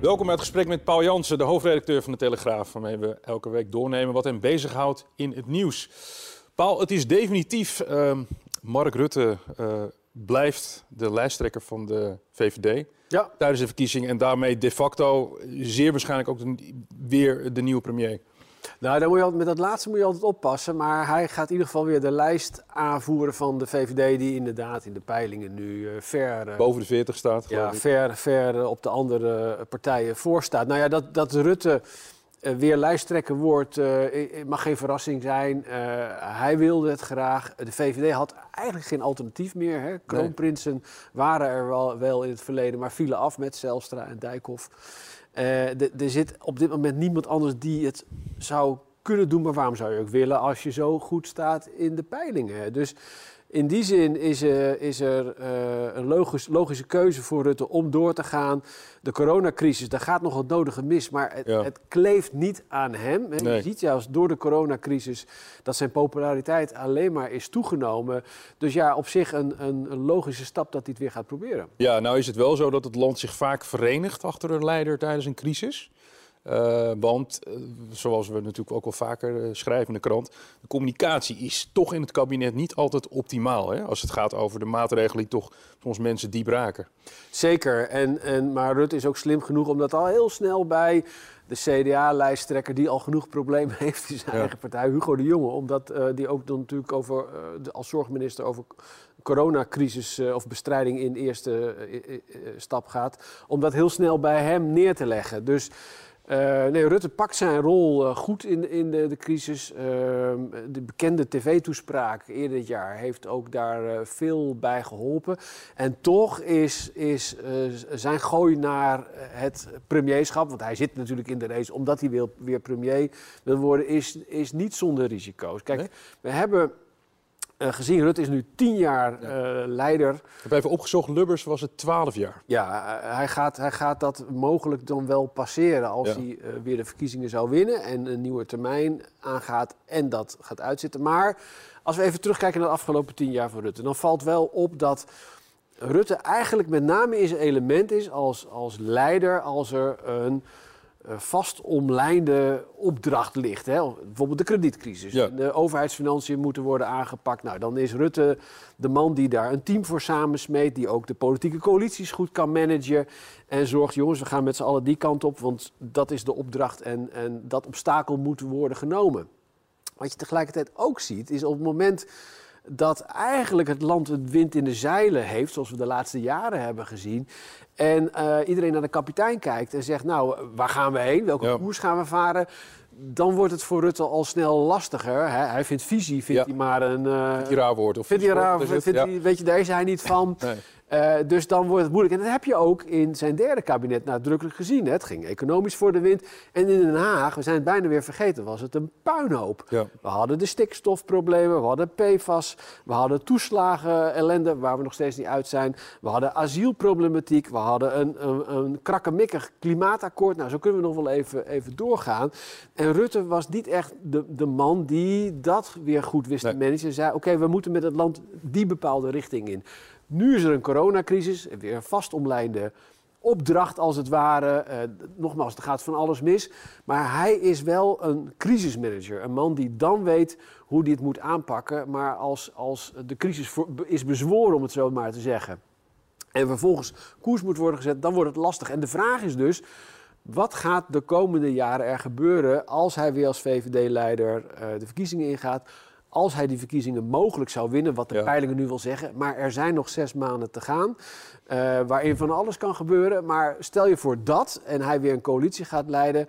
Welkom bij het gesprek met Paul Jansen, de hoofdredacteur van de Telegraaf, waarmee we elke week doornemen wat hem bezighoudt in het nieuws. Paul, het is definitief. Uh, Mark Rutte uh, blijft de lijsttrekker van de VVD ja. tijdens de verkiezingen en daarmee de facto zeer waarschijnlijk ook de, weer de nieuwe premier. Nou, dan moet je altijd, met dat laatste moet je altijd oppassen. Maar hij gaat in ieder geval weer de lijst aanvoeren van de VVD... die inderdaad in de peilingen nu uh, ver... Uh, Boven de 40 staat, Ja, ver, ver uh, op de andere partijen voorstaat. Nou ja, dat, dat Rutte weer lijsttrekker wordt, mag geen verrassing zijn. hij wilde het graag. De VVD had eigenlijk geen alternatief meer. Hè. Kroonprinsen nee. waren er wel, wel in het verleden... maar vielen af met Zelstra en Dijkhoff. Uh, er zit op dit moment niemand anders die het zou kunnen doen. Maar waarom zou je ook willen als je zo goed staat in de peilingen? Dus in die zin is, uh, is er uh, een logisch, logische keuze voor Rutte om door te gaan. De coronacrisis, daar gaat nog het nodige mis, maar het, Ja. het kleeft niet aan hem. Nee. Je ziet juist door de coronacrisis dat zijn populariteit alleen maar is toegenomen. Dus ja, op zich een, een, een logische stap dat hij het weer gaat proberen. Ja, nou is het wel zo dat het land zich vaak verenigt achter een leider tijdens een crisis. Eh, want, eh, zoals we natuurlijk ook wel vaker eh, schrijven in de krant, de communicatie is toch in het kabinet niet altijd optimaal. Hè? Als het gaat over de maatregelen die toch soms mensen diep raken. Zeker, en, en, maar Rutte is ook slim genoeg om dat al heel snel bij de CDA-lijsttrekker... die al genoeg problemen heeft in zijn Ja. eigen partij, Hugo de Jonge... omdat die ook dan natuurlijk over, de- als zorgminister over coronacrisis of bestrijding in eerste stap gaat... om dat heel snel bij hem neer te leggen. Dus... eh, nee, Rutte pakt zijn rol eh, goed in, in de, de crisis. Ehm, de bekende tv-toespraak eerder dit jaar heeft ook daar eh, veel bij geholpen. En toch is, is zijn gooi naar het premierschap, want hij zit natuurlijk in de race omdat hij wil, weer premier wil worden, is, is niet zonder risico's. Kijk, Nee? we hebben eh, gezien, Rutte is nu tien jaar eh, leider. Ik heb even opgezocht, Lubbers was het 12 jaar. Ja, eh, hij gaat, hij gaat dat mogelijk dan wel passeren als Ja. hij weer de verkiezingen zou winnen en een nieuwe termijn aangaat en dat gaat uitzitten. Maar als we even terugkijken naar de afgelopen tien jaar van Rutte, dan valt wel op dat Rutte eigenlijk met name in zijn element is als, als leider als er een vast omlijnde opdracht ligt. Hè? Bijvoorbeeld de kredietcrisis. Ja. De overheidsfinanciën moeten worden aangepakt. Nou, dan is Rutte de man die daar een team voor samensmeet, die ook de politieke coalities goed kan managen en zorgt, jongens, we gaan met z'n allen die kant op, want dat is de opdracht en, en dat obstakel moet worden genomen. Wat je tegelijkertijd ook ziet, is op het moment dat eigenlijk het land het wind in de zeilen heeft, zoals we de laatste jaren hebben gezien, en eh, iedereen naar de kapitein kijkt en zegt, nou, waar gaan we heen? Welke Ja. koers gaan we varen? Dan wordt het voor Rutte al snel lastiger. Hè? Hij vindt visie, vindt Ja. hij maar een... eh, Vindt hij raar woord? Of Vindt hij raar, het? vindt Ja. hij, weet je, daar is hij niet van. Nee. Eh, dus dan wordt het moeilijk. En dat heb je ook in zijn derde kabinet nadrukkelijk gezien. Hè. Het ging economisch voor de wind. En in Den Haag, we zijn het bijna weer vergeten, was het een puinhoop. Ja. We hadden de stikstofproblemen, we hadden PFAS, we hadden toeslagen ellende waar we nog steeds niet uit zijn. We hadden asielproblematiek, we hadden een, een, een krakkemikkig klimaatakkoord. Nou, zo kunnen we nog wel even, even doorgaan. En Rutte was niet echt de, de man die dat weer goed wist Nee. te managen. En zei, oké, we moeten met het land die bepaalde richting in. Nu is er een coronacrisis, weer een vastomlijnde opdracht als het ware. Eh, nogmaals, er gaat van alles mis. Maar hij is wel een crisismanager. Een man die dan weet hoe het moet aanpakken. Maar als, als de crisis is bezworen, om het zo maar te zeggen. En vervolgens koers moet worden gezet, dan wordt het lastig. En de vraag is dus, wat gaat de komende jaren er gebeuren als hij weer als VVD-leider eh, de verkiezingen ingaat? Als hij die verkiezingen mogelijk zou winnen, wat de Ja. peilingen nu wil zeggen. Maar er zijn nog zes maanden te gaan, eh, waarin van alles kan gebeuren. Maar stel je voor dat en hij weer een coalitie gaat leiden.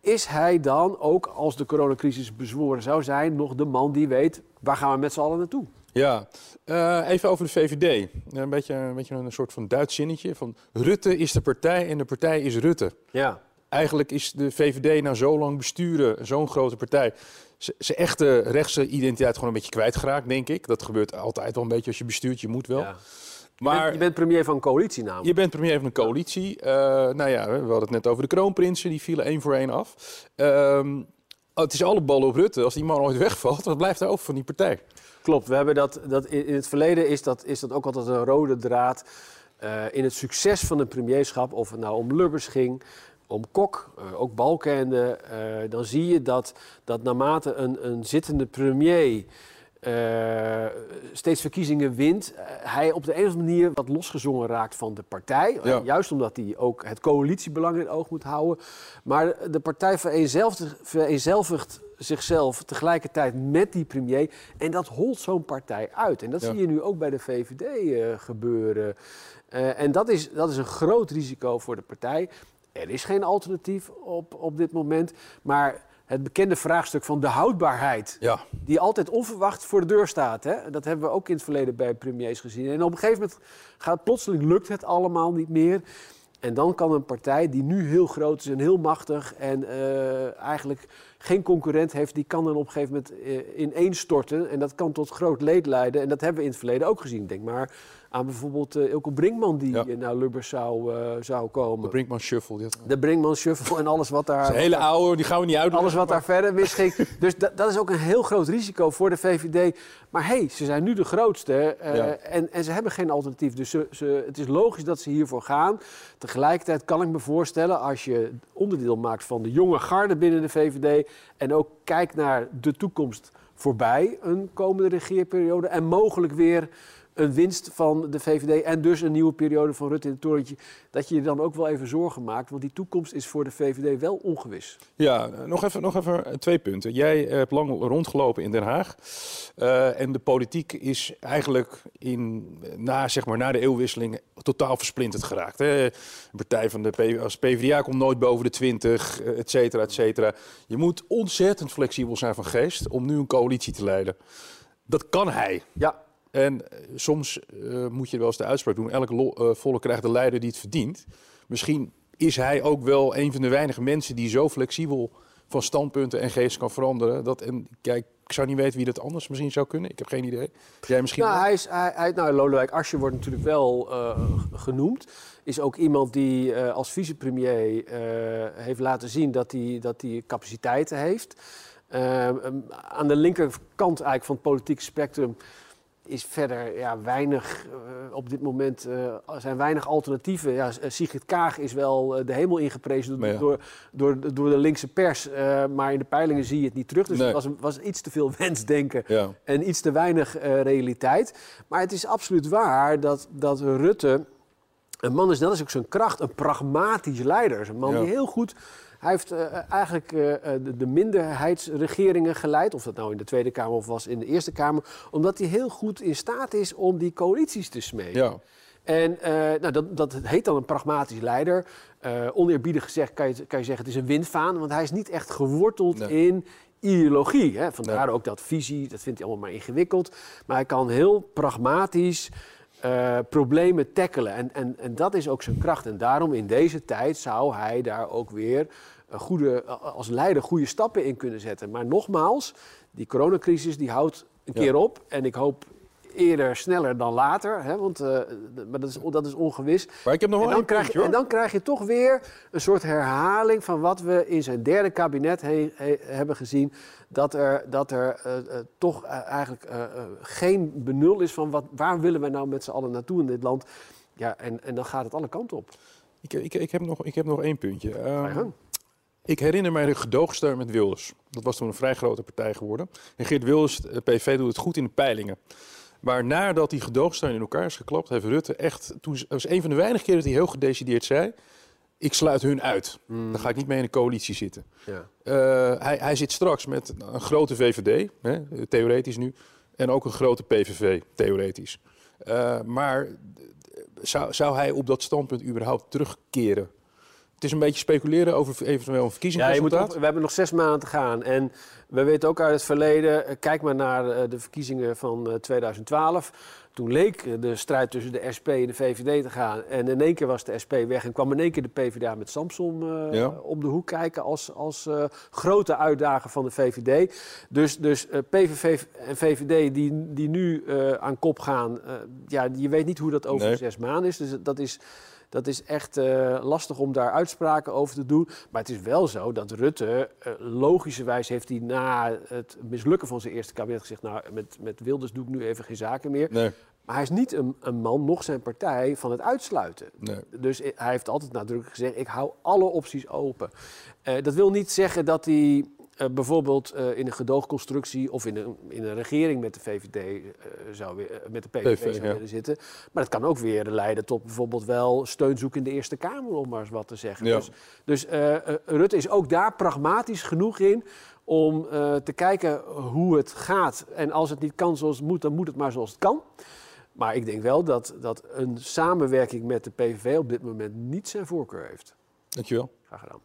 is hij dan ook, als de coronacrisis bezworen zou zijn, nog de man die weet waar gaan we met z'n allen naartoe? Ja, uh, even over de VVD. Een beetje, een beetje een soort van Duits zinnetje van Rutte is de partij en de partij is Rutte. Ja. Eigenlijk is de VVD nou zo lang besturen, zo'n grote partij, zijn echte rechtse identiteit gewoon een beetje kwijtgeraakt, denk ik. Dat gebeurt altijd wel een beetje als je bestuurt, je moet wel. Ja. Maar, je bent, je, bent, premier van een coalitie namelijk. Je bent premier van een coalitie. Uh, nou ja, we hadden het net over de kroonprinsen, die vielen één voor één af. Uh, het is alle ballen op Rutte. Als die man ooit wegvalt, wat blijft er over van die partij? Klopt, we hebben dat, dat in het verleden is dat, is dat ook altijd een rode draad uh, in het succes van een premierschap. Of het nou om Lubbers ging, om Kok, uh, ook Balkende. Uh, dan zie je dat, dat naarmate een, een zittende premier uh, steeds verkiezingen wint, uh, hij op de een of andere manier wat losgezongen raakt van de partij. Ja. juist omdat hij ook het coalitiebelang in het oog moet houden. Maar de partij vereenzelvigt, vereenzelvigt zichzelf tegelijkertijd met die premier. En dat holt zo'n partij uit. En dat ja. zie je nu ook bij de VVD eh, gebeuren. en dat is, dat is een groot risico voor de partij. Er is geen alternatief op, op dit moment. Maar het bekende vraagstuk van de houdbaarheid. Ja. Die altijd onverwacht voor de deur staat. Hè? Dat hebben we ook in het verleden bij premiers gezien. En op een gegeven moment gaat plotseling lukt het allemaal niet meer. En dan kan een partij die nu heel groot is en heel machtig en uh, eigenlijk geen concurrent heeft, die kan dan op een gegeven moment uh, ineenstorten. En dat kan tot groot leed leiden. En dat hebben we in het verleden ook gezien. Denk maar aan bijvoorbeeld uh, Ilko Brinkman die ja. naar Lubbers zou, uh, zou komen. De Brinkman Shuffle. Die de Brinkman Shuffle en alles wat daar... een hele oude, die gaan we niet uit. Alles wat daar verder misging. dus dat, dat is ook een heel groot risico voor de VVD. Maar hé, hey, ze zijn nu de grootste uh, ja. en, en ze hebben geen alternatief. Dus ze, ze, het is logisch dat ze hiervoor gaan. Tegelijkertijd kan ik me voorstellen, als je onderdeel maakt van de jonge garde binnen de VVD... en ook kijkt naar de toekomst voorbij een komende regeerperiode... en mogelijk weer een winst van de VVD en dus een nieuwe periode van Rutte in het torentje, dat je je dan ook wel even zorgen maakt. Want die toekomst is voor de VVD wel ongewis. Ja, nog even, nog even twee punten. Jij hebt lang rondgelopen in Den Haag. Uh, en de politiek is eigenlijk in, na, zeg maar, na de eeuwwisseling totaal versplinterd geraakt. Hè? De partij van de PvdA, als PvdA komt nooit boven de 20, et cetera, et cetera. Je moet ontzettend flexibel zijn van geest om nu een coalitie te leiden. Dat kan hij. Ja. En eh, soms uh, moet je wel eens de uitspraak doen: elke uh, volk krijgt de leider die het verdient. Misschien is hij ook wel een van de weinige mensen die zo flexibel van standpunten en geest kan veranderen. Dat, en kijk, ik zou niet weten wie dat anders misschien zou kunnen. Ik heb geen idee. Jij misschien. Nou, hij is, hij, hij, nou Lodewijk Asscher wordt natuurlijk wel genoemd. Is ook iemand die als vicepremier heeft laten zien dat hij, dat hij capaciteiten heeft. aan de linkerkant eigenlijk van het politieke spectrum is verder ja, weinig, uh, op dit moment uh, zijn weinig alternatieven. Ja, eh, Sigrid Kaag is wel de hemel ingeprezen door, ja. door, door, door, de linkse pers, maar in de peilingen zie je het niet terug. Dus nee. het was, was iets te veel wensdenken ja. en iets te weinig realiteit. Maar het is absoluut waar dat, dat Rutte, een man is, dat is ook zijn kracht, een pragmatisch leider. Een man ja. die heel goed hij heeft uh, eigenlijk uh, de, de, minderheidsregeringen geleid, of dat nou in de Tweede Kamer of was in de Eerste Kamer, omdat hij heel goed in staat is om die coalities te smeden. Ja. En uh, nou, dat, dat heet dan een pragmatisch leider. oneerbiedig gezegd kan je, kan je zeggen het is een windvaan, want hij is niet echt geworteld nee. in ideologie. Hè? Vandaar nee. ook dat visie, dat vindt hij allemaal maar ingewikkeld. Maar hij kan heel pragmatisch uh, problemen tackelen. En, en, en dat is ook zijn kracht. En daarom in deze tijd zou hij daar ook weer een goede, als leider goede stappen in kunnen zetten. Maar nogmaals, die coronacrisis die houdt een ja. keer op. En ik hoop eerder sneller dan later. Hè, want, uh, maar dat is, dat is ongewis. Maar ik heb nog wel en, dan krijg je, en dan krijg je toch weer een soort herhaling van wat we in zijn derde kabinet he, he, hebben gezien. Dat er, dat er uh, uh, toch eigenlijk geen benul is van wat, waar willen we nou met z'n allen naartoe in dit land. Ja, en, en dan gaat het alle kanten op. Ik, ik, ik, heb, nog, ik heb nog één puntje. Um, ik herinner mij de gedoogsteun met Wilders. Dat was toen een vrij grote partij geworden. En Geert Wilders, de PV, doet het goed in de peilingen. Maar nadat die gedoogsteun in elkaar is geklapt, heeft Rutte echt. Toen dat was een van de weinige keren dat hij heel gedecideerd zei. Ik sluit hun uit. Mm. Dan ga ik niet mee in een coalitie zitten. Ja. Uh, hij, hij, zit straks met een grote VVD, hè, theoretisch nu. En ook een grote PVV, theoretisch. Uh, maar zou, zou hij op dat standpunt überhaupt terugkeren? Het is een beetje speculeren over eventueel een Ja, verkiezingsresultaat. op- we hebben nog zes maanden te gaan. En we weten ook uit het verleden, eh, kijk maar naar eh, de verkiezingen van eh, 2012. Toen leek eh, de strijd tussen de SP en de VVD te gaan. En in één keer was de SP weg en kwam in één keer de PvdA met Samson eh, Ja. op de hoek kijken als, als eh, grote uitdager van de VVD. Dus, dus eh, PVV en VVD die, die nu eh, aan kop gaan, eh, ja, je weet niet hoe dat over Nee. zes maanden is. Dus dat is... Dat is echt eh, lastig om daar uitspraken over te doen. Maar het is wel zo dat Rutte, eh, logischerwijs heeft hij na het mislukken van zijn eerste kabinet gezegd... nou, met, met Wilders doe ik nu even geen zaken meer. Nee, Maar hij is niet een, een man, nog zijn partij, van het uitsluiten. nee. Dus i- hij heeft altijd nadrukkelijk gezegd, ik hou alle opties open. Eh, dat wil niet zeggen dat hij eh, bijvoorbeeld eh, in een gedoogconstructie... of in een, in een regering met de VVD eh, zou weer, met de PVV PVV, zou ja. willen zitten. Maar het kan ook weer leiden tot bijvoorbeeld wel steun zoeken in de Eerste Kamer, om maar eens wat te zeggen. Ja. Dus, dus Rutte is ook daar pragmatisch genoeg in om te kijken hoe het gaat. En als het niet kan zoals het moet, dan moet het maar zoals het kan. Maar ik denk wel dat, dat een samenwerking met de PVV op dit moment niet zijn voorkeur heeft. Dankjewel. Graag gedaan.